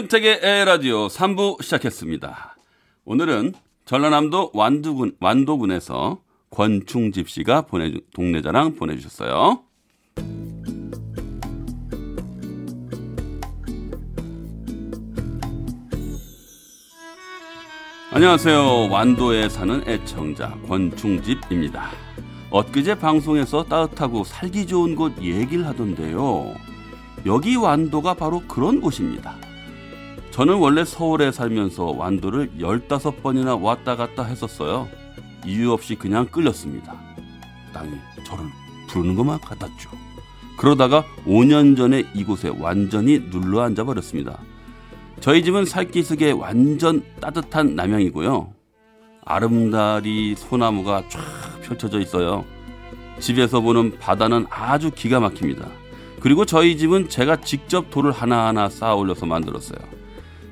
윤택의 에라디오 3부 시작했습니다. 오늘은 전라남도 완두군, 완도군에서 권충집 씨가 보내주, 동네 자랑 보내주셨어요. 안녕하세요. 완도에 사는 애청자 권충집입니다. 엊그제 방송에서 따뜻하고 살기 좋은 곳 얘기를 하던데요. 여기 완도가 바로 그런 곳입니다. 저는 원래 서울에 살면서 완도를 15번이나 왔다 갔다 했었어요. 이유 없이 그냥 끌렸습니다. 땅이 저를 부르는 것만 같았죠. 그러다가 5년 전에 이곳에 완전히 눌러 앉아 버렸습니다. 저희 집은 살기슭에 완전 따뜻한 남향이고요. 아름다리 소나무가 쫙 펼쳐져 있어요. 집에서 보는 바다는 아주 기가 막힙니다. 그리고 저희 집은 제가 직접 돌을 하나하나 쌓아 올려서 만들었어요.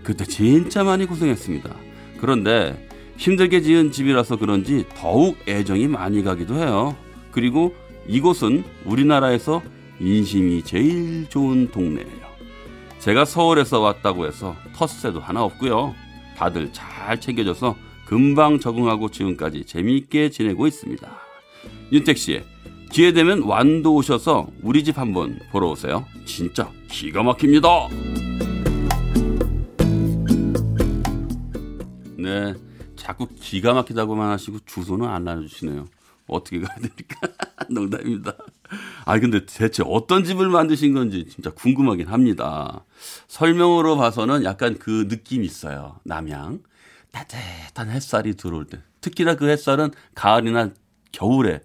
그때 진짜 많이 고생했습니다. 그런데 힘들게 지은 집이라서 그런지 더욱 애정이 많이 가기도 해요. 그리고 이곳은 우리나라에서 인심이 제일 좋은 동네예요. 제가 서울에서 왔다고 해서 텃세도 하나 없고요. 다들 잘 챙겨줘서 금방 적응하고 지금까지 재미있게 지내고 있습니다. 윤택 씨, 기회 되면 완도 오셔서 우리 집 한번 보러 오세요. 진짜 기가 막힙니다. 네, 자꾸 기가 막히다고만 하시고 주소는 안 알려주시네요. 어떻게 가야 됩니까? 농담입니다. 아 근데 대체 어떤 집을 만드신 건지 진짜 궁금하긴 합니다. 설명으로 봐서는 약간 그 느낌이 있어요. 남양. 따뜻한 햇살이 들어올 때. 특히나 그 햇살은 가을이나 겨울에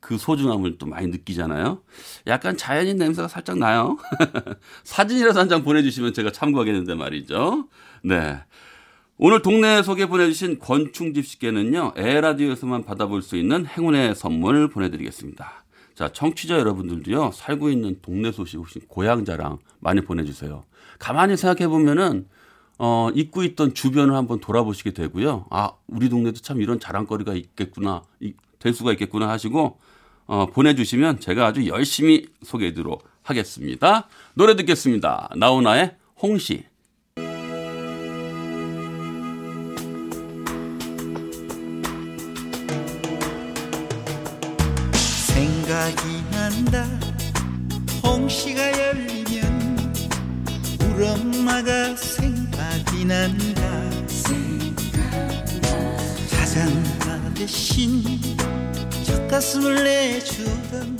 그 소중함을 또 많이 느끼잖아요. 약간 자연인 냄새가 살짝 나요. 사진이라도 한장 보내주시면 제가 참고하겠는데 말이죠. 네. 오늘 동네 소개 보내주신 권충집 씨께는요, 에라디오에서만 받아볼 수 있는 행운의 선물 보내드리겠습니다. 자, 청취자 여러분들도요, 살고 있는 동네 소식 혹시 고향 자랑 많이 보내주세요. 가만히 생각해보면은, 어, 잊고 있던 주변을 한번 돌아보시게 되고요. 아, 우리 동네도 참 이런 자랑거리가 있겠구나, 이, 될 수가 있겠구나 하시고, 어, 보내주시면 제가 아주 열심히 소개해드리도록 하겠습니다. 노래 듣겠습니다. 나훈아의 홍시. 생각이 난다 자장가 대신 젖가슴을 내주던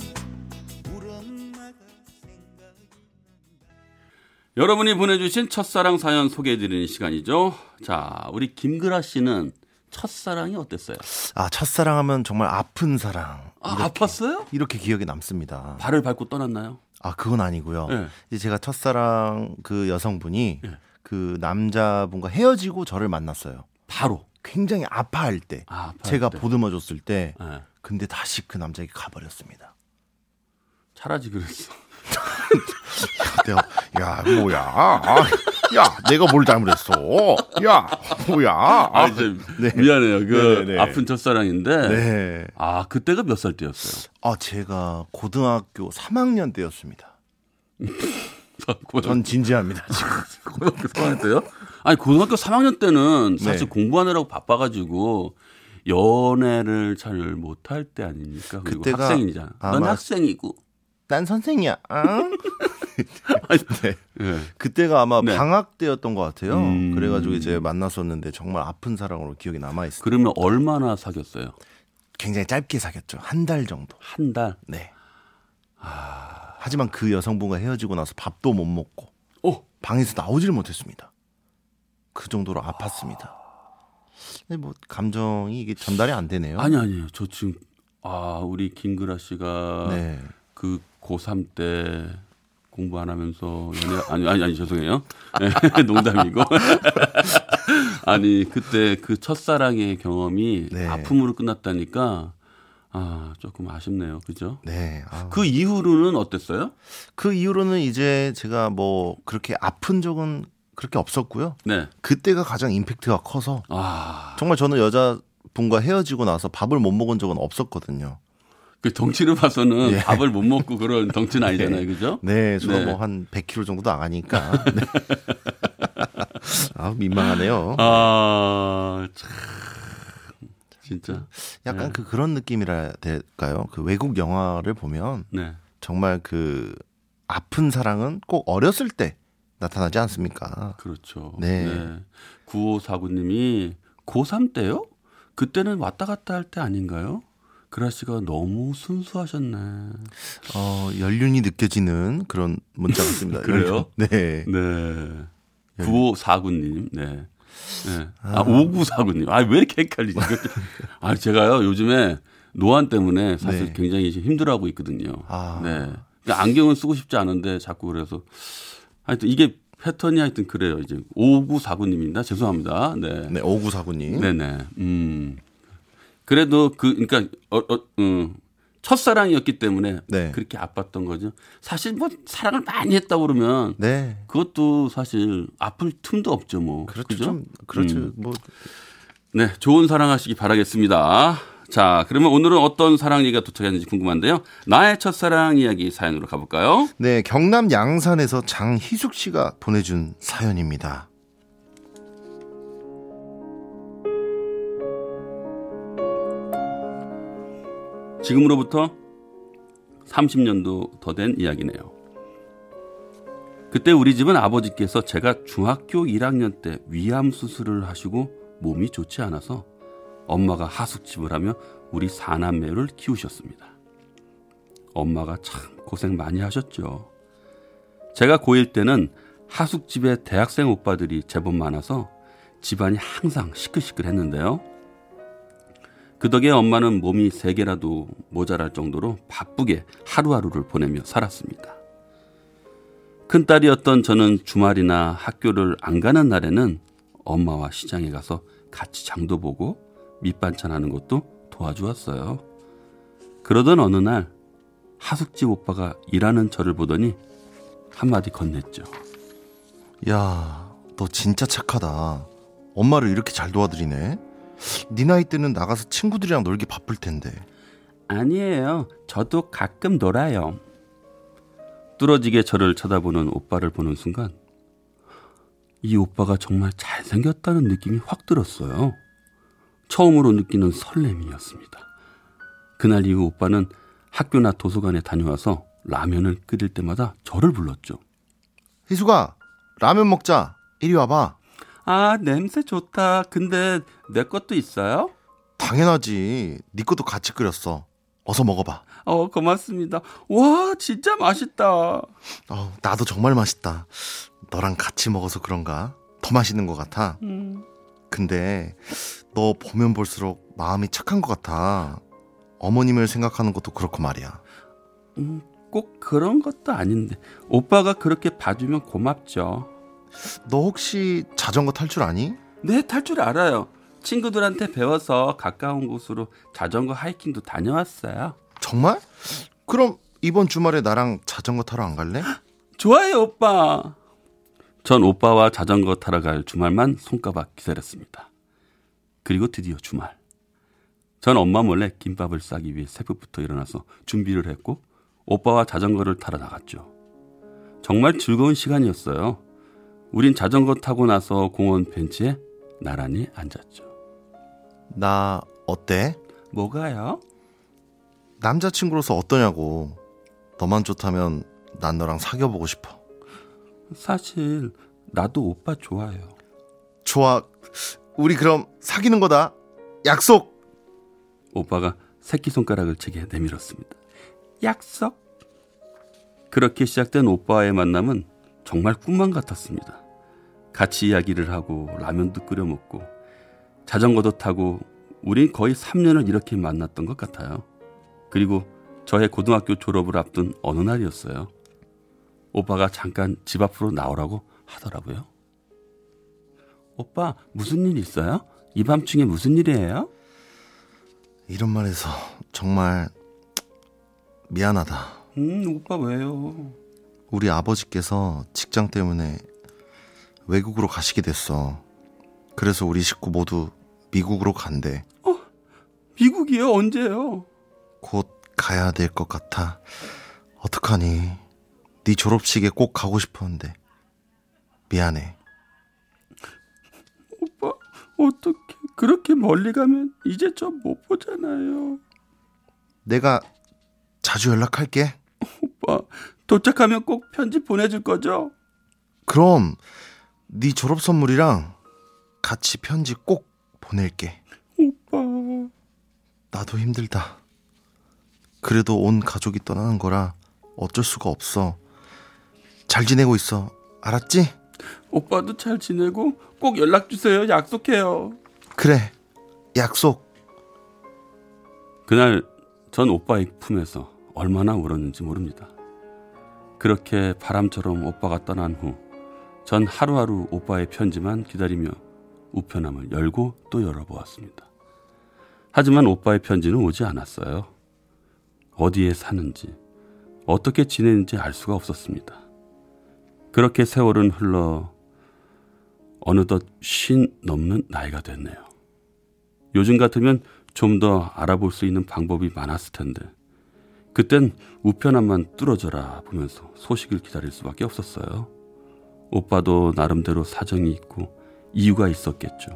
여러분이 보내주신 첫사랑 사연 소개해드리는 시간이죠. 자, 우리 김그라 씨는 첫사랑이 어땠어요? 아, 첫사랑하면 정말 아픈 사랑. 아, 이렇게, 아팠어요? 이렇게 기억에 남습니다. 발을 밟고 떠났나요? 아, 그건 아니고요. 네. 이제 제가 첫사랑 그 여성분이 네. 그 남자분과 헤어지고 저를 만났어요. 바로. 굉장히 아파할 때, 아, 제가 때. 보듬어 줬을 때, 네. 근데 다시 그 남자에게 가버렸습니다. 차라지 그랬어. 내가, 야, 뭐야. 아, 야, 내가 뭘 잘못했어. 야, 뭐야. 아, 아, 네. 미안해요. 그 네, 네. 아픈 첫사랑인데. 네. 아, 그때가 몇 살 때였어요? 아, 제가 고등학교 3학년 때였습니다. 전 진지합니다, 지금. 고등학교 3학년 때요? 아니, 고등학교 3학년 때는 사실 네. 공부하느라고 바빠가지고 연애를 잘 못할 때 아닙니까? 그리고 그때가 학생이잖아. 넌 학생이고. 난 선생이야. 아? 네. 예. 그때가 아마 네. 방학 때였던 것 같아요. 음. 그래가지고 이제 만났었는데 정말 아픈 사랑으로 기억이 남아 있어요. 그러면 얼마나 사귀었어요? 굉장히 짧게 사귀었죠. 한 달 정도. 한 달? 네. 하지만 그 여성분과 헤어지고 나서 밥도 못 먹고 어, 방에서 나오질 못했습니다. 그 정도로 아팠습니다. 근데 뭐 감정이 이게 전달이 안 되네요. 아니 아니에요. 저 지금 아 우리 김그라 씨가 네. 그 고3 때 공부 안 하면서 연애 아니 아니 아니 죄송해요. 네, 농담이고 아니 그때 그 첫사랑의 경험이 네. 아픔으로 끝났다니까 아, 조금 아쉽네요. 그죠? 네. 아, 그 이후로는 어땠어요? 그 이후로는 이제 제가 뭐 그렇게 아픈 적은 그렇게 없었고요. 네. 그때가 가장 임팩트가 커서 아, 정말 저는 여자분과 헤어지고 나서 밥을 못 먹은 적은 없었거든요. 그 덩치를 봐서는 예. 밥을 못 먹고 그런 덩치는 아니잖아요. 그죠? 네, 저도 네. 뭐한 100kg 정도 나가니까. 네. 아, 민망하네요. 아, 참. 진짜. 약간 네. 그 그런 느낌이라 될까요? 그 외국 영화를 보면 네. 정말 그 아픈 사랑은 꼭 어렸을 때 나타나지 않습니까? 그렇죠. 네. 9549님이 고3 때요? 그때는 왔다 갔다 할 때 아닌가요? 그라 씨가 너무 순수하셨네. 어, 연륜이 느껴지는 그런 문자 같습니다. 그래요? 네. 네. 9549님. 네. 네. 아, 5949님. 아, 왜 이렇게 헷갈리지? 아, 제가요, 요즘에 노안 때문에 사실 네. 굉장히 힘들어하고 있거든요. 아. 네. 그러니까 안경은 쓰고 싶지 않은데 자꾸 그래서 하여튼 이게 패턴이 하여튼 그래요. 이제 5949님입니다. 죄송합니다. 네. 네, 5949님. 네네. 음. 그래도 그, 그러니까, 어, 어, 음, 첫사랑이었기 때문에 네. 그렇게 아팠던 거죠. 사실 뭐 사랑을 많이 했다 그러면 네. 그것도 사실 아플 틈도 없죠, 뭐. 그렇죠. 그죠? 좀 그렇죠. 음. 뭐 네, 좋은 사랑하시기 바라겠습니다. 자, 그러면 오늘은 어떤 사랑 얘기가 도착했는지 궁금한데요. 나의 첫사랑 이야기 사연으로 가볼까요? 네, 경남 양산에서 장희숙 씨가 보내준 사연입니다. 지금으로부터 30년도 더 된 이야기네요. 그때 우리 집은 아버지께서 제가 중학교 1학년 때 위암 수술을 하시고 몸이 좋지 않아서 엄마가 하숙집을 하며 우리 사남매를 키우셨습니다. 엄마가 참 고생 많이 하셨죠. 제가 고1 때는 하숙집에 대학생 오빠들이 제법 많아서 집안이 항상 시끌시끌했는데요. 그 덕에 엄마는 몸이 세 개라도 모자랄 정도로 바쁘게 하루하루를 보내며 살았습니다. 큰딸이었던 저는 주말이나 학교를 안 가는 날에는 엄마와 시장에 가서 같이 장도 보고 밑반찬 하는 것도 도와주었어요. 그러던 어느 날 하숙집 오빠가 일하는 저를 보더니 한마디 건넸죠. 야, 너 진짜 착하다. 엄마를 이렇게 잘 도와드리네. 네 나이 때는 나가서 친구들이랑 놀기 바쁠 텐데. 아니에요. 저도 가끔 놀아요. 뚫어지게 저를 쳐다보는 오빠를 보는 순간 이 오빠가 정말 잘생겼다는 느낌이 확 들었어요. 처음으로 느끼는 설렘이었습니다. 그날 이후 오빠는 학교나 도서관에 다녀와서 라면을 끓일 때마다 저를 불렀죠. 희수가 라면 먹자. 이리 와봐. 아, 냄새 좋다. 근데 내 것도 있어요? 당연하지. 네 것도 같이 끓였어. 어서 먹어봐. 어, 고맙습니다. 와, 진짜 맛있다. 어, 나도 정말 맛있다. 너랑 같이 먹어서 그런가? 더 맛있는 것 같아. 음. 근데 너 보면 볼수록 마음이 착한 것 같아. 어머님을 생각하는 것도 그렇고 말이야. 음, 꼭 그런 것도 아닌데 오빠가 그렇게 봐주면 고맙죠. 너 혹시 자전거 탈 줄 아니? 네, 탈 줄 알아요. 친구들한테 배워서 가까운 곳으로 자전거 하이킹도 다녀왔어요. 정말? 그럼 이번 주말에 나랑 자전거 타러 안 갈래? 좋아요, 오빠. 전 오빠와 자전거 타러 갈 주말만 손가락 기다렸습니다. 그리고 드디어 주말. 전 엄마 몰래 김밥을 싸기 위해 새벽부터 일어나서 준비를 했고 오빠와 자전거를 타러 나갔죠. 정말 즐거운 시간이었어요. 우린 자전거 타고 나서 공원 벤치에 나란히 앉았죠. 나 어때? 뭐가요? 남자친구로서 어떠냐고. 너만 좋다면 난 너랑 사귀어 보고 싶어. 사실 나도 오빠 좋아해요. 좋아. 우리 그럼 사귀는 거다. 약속. 오빠가 새끼 손가락을 제게 내밀었습니다. 약속? 그렇게 시작된 오빠와의 만남은 정말 꿈만 같았습니다. 같이 이야기를 하고 라면도 끓여 먹고 자전거도 타고 우린 거의 3년을 이렇게 만났던 것 같아요. 그리고 저의 고등학교 졸업을 앞둔 어느 날이었어요. 오빠가 잠깐 집 앞으로 나오라고 하더라고요. 오빠, 무슨 일 있어요? 이 밤중에 무슨 일이에요? 이런 말해서 정말 미안하다. 음, 오빠 왜요? 우리 아버지께서 직장 때문에 외국으로 가시게 됐어. 그래서 우리 식구 모두 미국으로 간대. 미국이요? 언제요? 곧 가야 될 것 같아. 어떡하니? 네 졸업식에 꼭 가고 싶었는데. 미안해. 오빠, 어떻게 그렇게 멀리 가면 이제 좀 못 보잖아요. 내가 자주 연락할게. 오빠, 도착하면 꼭 편지 보내줄 거죠? 그럼 네 졸업 선물이랑 같이 편지 꼭 보낼게. 오빠. 나도 힘들다. 그래도 온 가족이 떠나는 거라 어쩔 수가 없어. 잘 지내고 있어. 알았지? 오빠도 잘 지내고 꼭 연락 주세요. 약속해요. 그래. 약속. 그날 전 오빠의 품에서 얼마나 울었는지 모릅니다. 그렇게 바람처럼 오빠가 떠난 후 전 하루하루 오빠의 편지만 기다리며 우편함을 열고 또 열어보았습니다. 하지만 오빠의 편지는 오지 않았어요. 어디에 사는지, 어떻게 지내는지 알 수가 없었습니다. 그렇게 세월은 흘러 어느덧 쉰 넘는 나이가 됐네요. 요즘 같으면 좀 더 알아볼 수 있는 방법이 많았을 텐데, 그땐 우편함만 뚫어져라 보면서 소식을 기다릴 수밖에 없었어요. 오빠도 나름대로 사정이 있고 이유가 있었겠죠.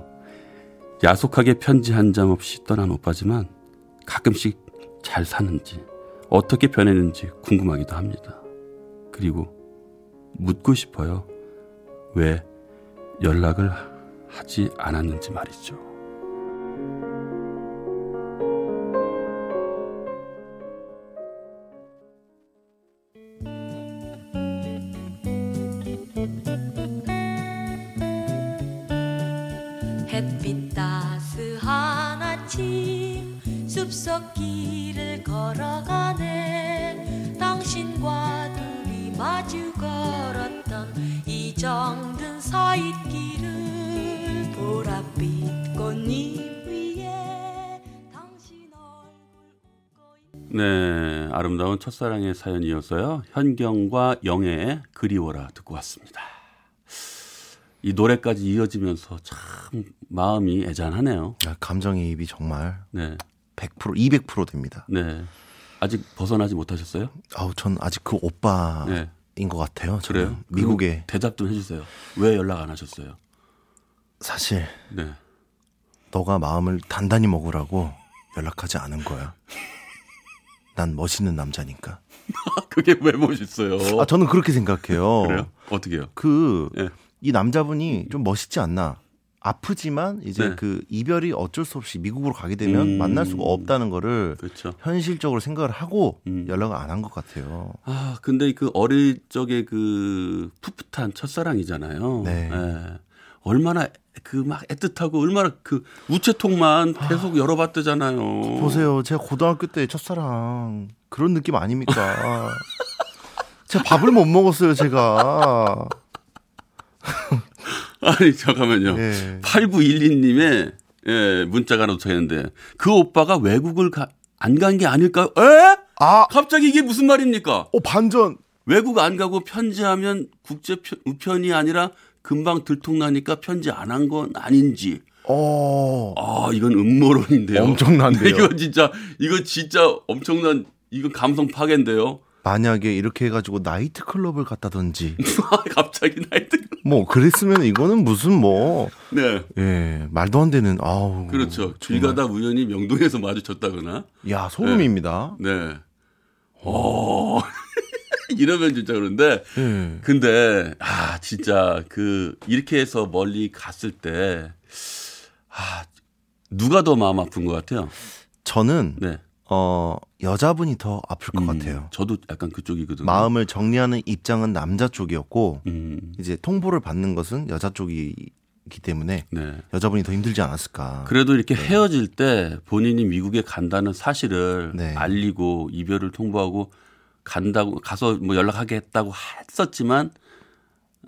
야속하게 편지 한 장 없이 떠난 오빠지만 가끔씩 잘 사는지 어떻게 변했는지 궁금하기도 합니다. 그리고 묻고 싶어요. 왜 연락을 하지 않았는지 말이죠. 걸어가네 당신과 둘이 마주 걸었던 이 정든 서잇길을 보랏빛 꽃잎 위에 당신 얼굴 웃고 있는 네, 아름다운 첫사랑의 사연이어서요. 현경과 영애의 그리워라 듣고 왔습니다. 이 노래까지 이어지면서 참 마음이 애잔하네요. 야, 감정이입이 정말 네, 100% 200% 됩니다. 네. 아직 벗어나지 못하셨어요? 아우 전 아직 그 오빠인 네. 것 같아요. 그래요? 미국에 대답 좀 해주세요. 왜 연락 안 하셨어요? 사실 네. 너가 마음을 단단히 먹으라고 연락하지 않은 거야. 난 멋있는 남자니까. 그게 왜 멋있어요? 아 저는 그렇게 생각해요. 그래요? 어떻게요? 그이 예. 남자분이 좀 멋있지 않나? 아프지만 이제 네. 그 이별이 어쩔 수 없이 미국으로 가게 되면 음. 만날 수가 없다는 거를 그렇죠. 현실적으로 생각을 하고 음. 연락을 안 한 것 같아요. 아, 근데 그 어릴 적의 그 풋풋한 첫사랑이잖아요. 네. 예. 얼마나 그 막 애틋하고 얼마나 그 우체통만 계속 열어봤대잖아요. 보세요. 제가 고등학교 때 첫사랑 그런 느낌 아닙니까? 제가 밥을 못 먹었어요, 제가. 아니, 잠깐만요. 예. 8912님의 예, 문자가 하나 도착했는데 그 오빠가 외국을 안 간 게 아닐까요? 에? 아, 갑자기 이게 무슨 말입니까? 오 반전. 외국 안 가고 편지하면 국제 편- 우편이 아니라 금방 들통나니까 편지 안 한 건 아닌지. 어. 아, 이건 음모론인데요. 엄청난데요. 이거 진짜 이거 진짜 엄청난 이거 감성 파괴인데요. 만약에 이렇게 해가지고 나이트 클럽을 갔다든지 갑자기 나이트. 뭐 그랬으면 이거는 무슨 뭐 네. 예, 말도 안 되는 아우 그렇죠. 길. 가다 우연히 명동에서 마주쳤다거나. 야 소름입니다. 네. 어. 이러면 진짜 그런데 예. 근데 아 진짜 그 이렇게 해서 멀리 갔을 때 아, 누가 더 마음 아픈 것 같아요. 저는 네. 어 여자분이 더 아플 것 음, 같아요. 저도 약간 그쪽이거든요. 마음을 정리하는 입장은 남자 쪽이었고 음, 이제 통보를 받는 것은 여자 쪽이기 때문에 네. 여자분이 더 힘들지 않았을까. 그래도 이렇게 헤어질 때 본인이 미국에 간다는 사실을 네. 알리고 이별을 통보하고 간다고 가서 뭐 연락하겠다고 했었지만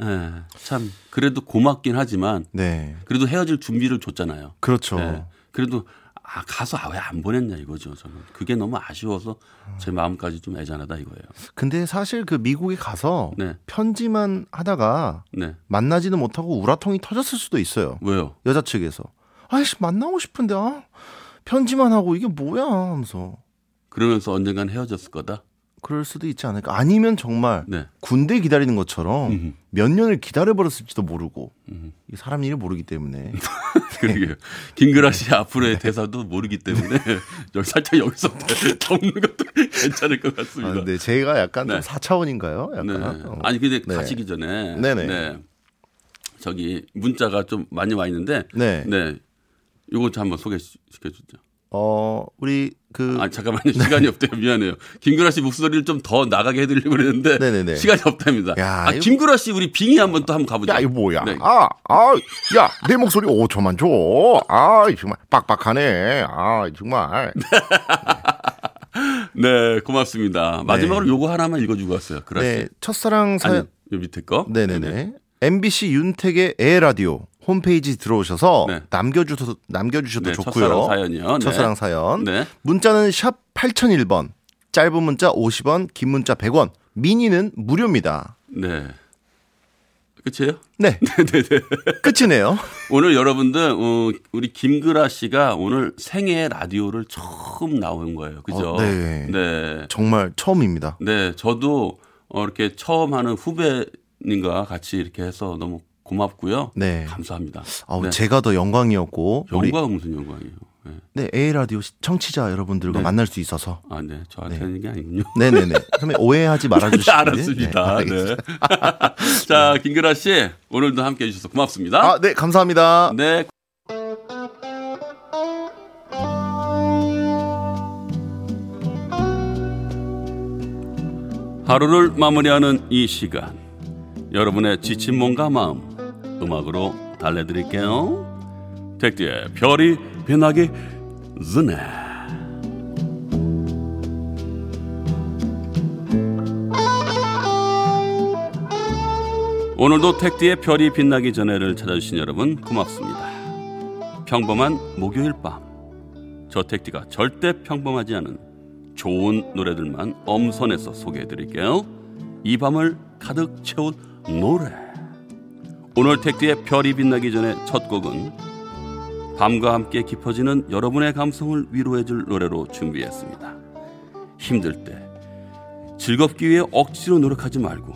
예, 참 그래도 고맙긴 하지만 네, 그래도 헤어질 준비를 줬잖아요. 그렇죠. 예, 그래도 아 가서 아, 왜안 보냈냐 이거죠. 저는 그게 너무 아쉬워서 제 마음까지 좀 애잔하다 이거예요. 근데 사실 그 미국에 가서 네. 편지만 하다가 네. 만나지도 못하고 우라통이 터졌을 수도 있어요. 왜요? 여자 측에서. 아이씨, 만나고 싶은데, 아, 편지만 하고 이게 뭐야 하면서. 그러면서 언젠간 헤어졌을 거다. 그럴 수도 있지 않을까. 아니면 정말 네. 군대 기다리는 것처럼 음흠. 몇 년을 기다려버렸을지도 모르고. 음. 이 사람 일을 모르기 때문에. 그러게요. 김그라 씨 앞으로의 대사도 모르기 때문에 살짝 여기서 접는 것도 괜찮을 것 아, 같습니다. 근데 제가 약간 네. 좀 4차원인가요? 약간. 네. 어. 아니 근데 네. 가시기 전에 네네. 네. 저기 문자가 좀 많이 와 있는데 네. 네. 요거 좀 한번 소개시켜 주죠. 어, 우리 그. 아 잠깐만요. 시간이 없대요. 미안해요. 김구라 씨 목소리를 좀 더 나가게 해드리려고 그랬는데 네네네. 시간이 없답니다. 야, 아 이거- 김구라 씨 우리 빙의 한번 또 한번 가보죠. 야, 이거 뭐야? 네. 아, 아, 야, 내 목소리 5초만 줘. 아, 정말 빡빡하네. 아, 정말. 네, 고맙습니다. 마지막으로 요거 하나만 읽어주고 왔어요. 씨. 네, 첫사랑 사 아니, 요 밑에 거. 네네네. MBC 윤택의 에라디오 홈페이지 들어오셔서 네. 남겨주셔도 남겨주셔도 네, 좋고요. 첫사랑 사연이요. 네. 첫사랑 사연. 네. 문자는 샵 8001번. 짧은 문자 50원, 긴 문자 100원. 미니는 무료입니다. 네. 끝이에요? 네, 네네네. 끝이네요. 오늘 여러분들 어, 우리 김그라 씨가 오늘 생애 라디오를 처음 나온 거예요. 그죠? 어, 네. 네. 정말 처음입니다. 네, 저도 어, 이렇게 처음 하는 후배님과 같이 이렇게 해서 너무 고맙고요. 네. 감사합니다. 아우, 네. 제가 더 영광이었고 우리 영광 무슨 영광이에요. 네. 네, A 라디오 청취자 여러분들과 네. 만날 수 있어서 아, 네. 저한테 네. 하는 게 아니군요. 네 네네. 그러면 오해하지 말아 주시길. 알았습니다. 네, 네. 자, 김그라 씨 오늘도 함께 해 주셔서 고맙습니다. 아, 네, 감사합니다. 네. 하루를 마무리하는 이 시간 여러분의 지친 몸과 마음 음악으로 달래드릴게요 택디의 별이 빛나기 전에 오늘도 택디의 별이 빛나기 전에를 찾아주신 여러분 고맙습니다 평범한 목요일 밤 저 택디가 절대 평범하지 않은 좋은 노래들만 엄선해서 소개해드릴게요. 이 밤을 가득 채운 노래. 오늘 택디의 별이 빛나기 전에 첫 곡은 밤과 함께 깊어지는 여러분의 감성을 위로해줄 노래로 준비했습니다. 힘들 때 즐겁기 위해 억지로 노력하지 말고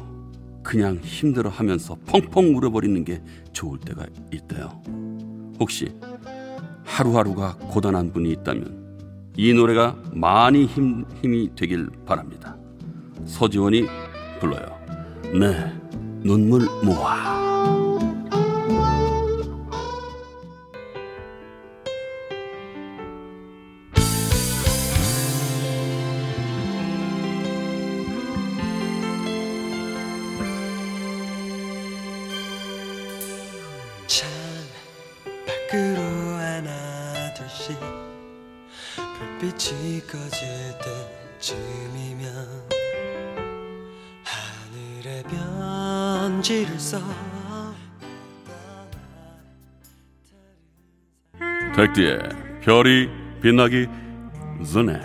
그냥 힘들어 하면서 펑펑 울어버리는 게 좋을 때가 있대요. 혹시 하루하루가 고단한 분이 있다면 이 노래가 많이 힘, 힘이 되길 바랍니다. 서지원이 불러요. 네, 눈물 모아. 백디의 별이 빛나기 전에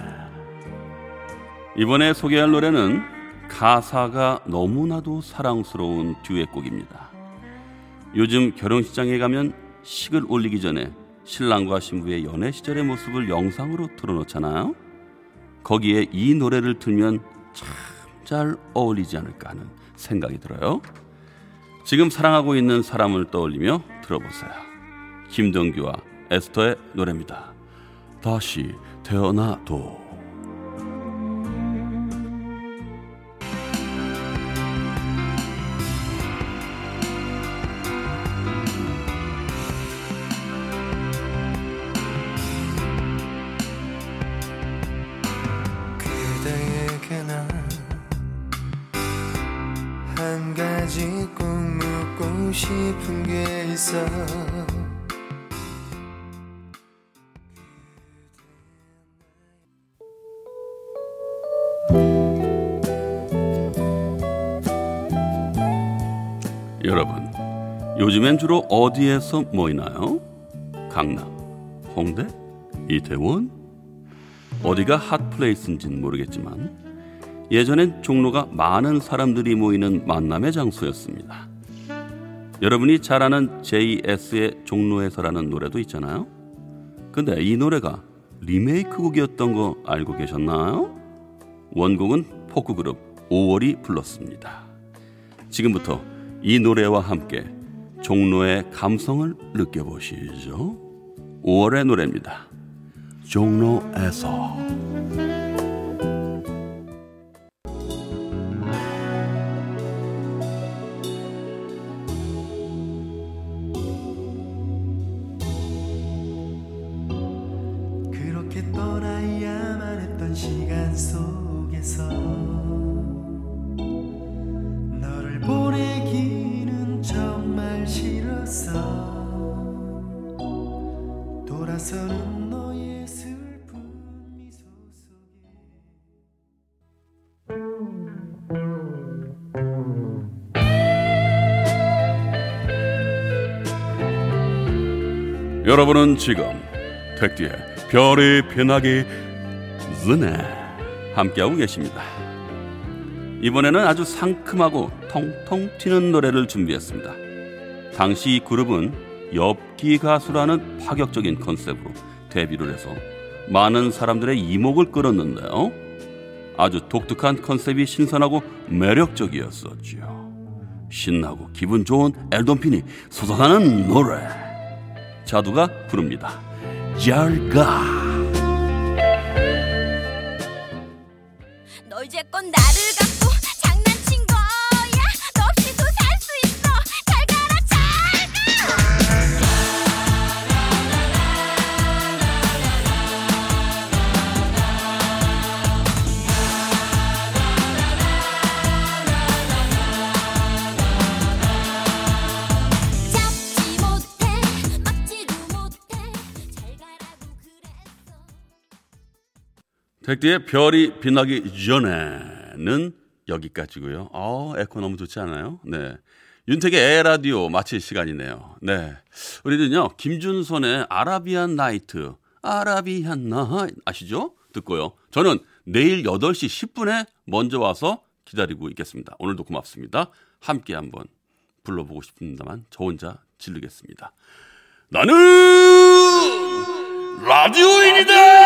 이번에 소개할 노래는 가사가 너무나도 사랑스러운 듀엣곡입니다. 요즘 결혼식장에 가면 식을 올리기 전에 신랑과 신부의 연애 시절의 모습을 영상으로 틀어놓잖아요. 거기에 이 노래를 틀면 참 잘 어울리지 않을까 하는 생각이 들어요. 지금 사랑하고 있는 사람을 떠올리며 들어보세요. 김동규와 에스터의 노래입니다. 다시 태어나도. 한 가지 꼭 묻고 싶은 게 있어 요즘엔 주로 어디에서 모이나요? 강남, 홍대, 이태원? 어디가 핫플레이스인진 모르겠지만 예전엔 종로가 많은 사람들이 모이는 만남의 장소였습니다. 여러분이 잘 아는 JS의 종로에서라는 노래도 있잖아요. 근데 이 노래가 리메이크 곡이었던 거 알고 계셨나요? 원곡은 포크 그룹 5월이 불렀습니다. 지금부터 이 노래와 함께 종로의 감성을 느껴보시죠. 5월의 노래입니다. 종로에서. 여러분은 지금 택디의 별이 빛나기 전에 함께하고 계십니다. 이번에는 아주 상큼하고 통통 튀는 노래를 준비했습니다. 당시 이 그룹은 엽기 가수라는 파격적인 컨셉으로 데뷔를 해서 많은 사람들의 이목을 끌었는데요. 아주 독특한 컨셉이 신선하고 매력적이었었지요. 신나고 기분 좋은 엘돈핀이 솟아나는 노래. 자두가 부릅니다. 잘가. 너 이제껏 나를 갖고 택디의 별이 빛나기 전에는 여기까지고요. 어, 에코 너무 좋지 않아요? 네. 윤택의 에라디오 마칠 시간이네요. 네. 우리는요, 김준선의 아라비안 나이트, 아라비안 나이트 아시죠? 듣고요. 저는 내일 8시 10분에 먼저 와서 기다리고 있겠습니다. 오늘도 고맙습니다. 함께 한번 불러보고 싶습니다만 저 혼자 지르겠습니다. 나는 라디오인이다!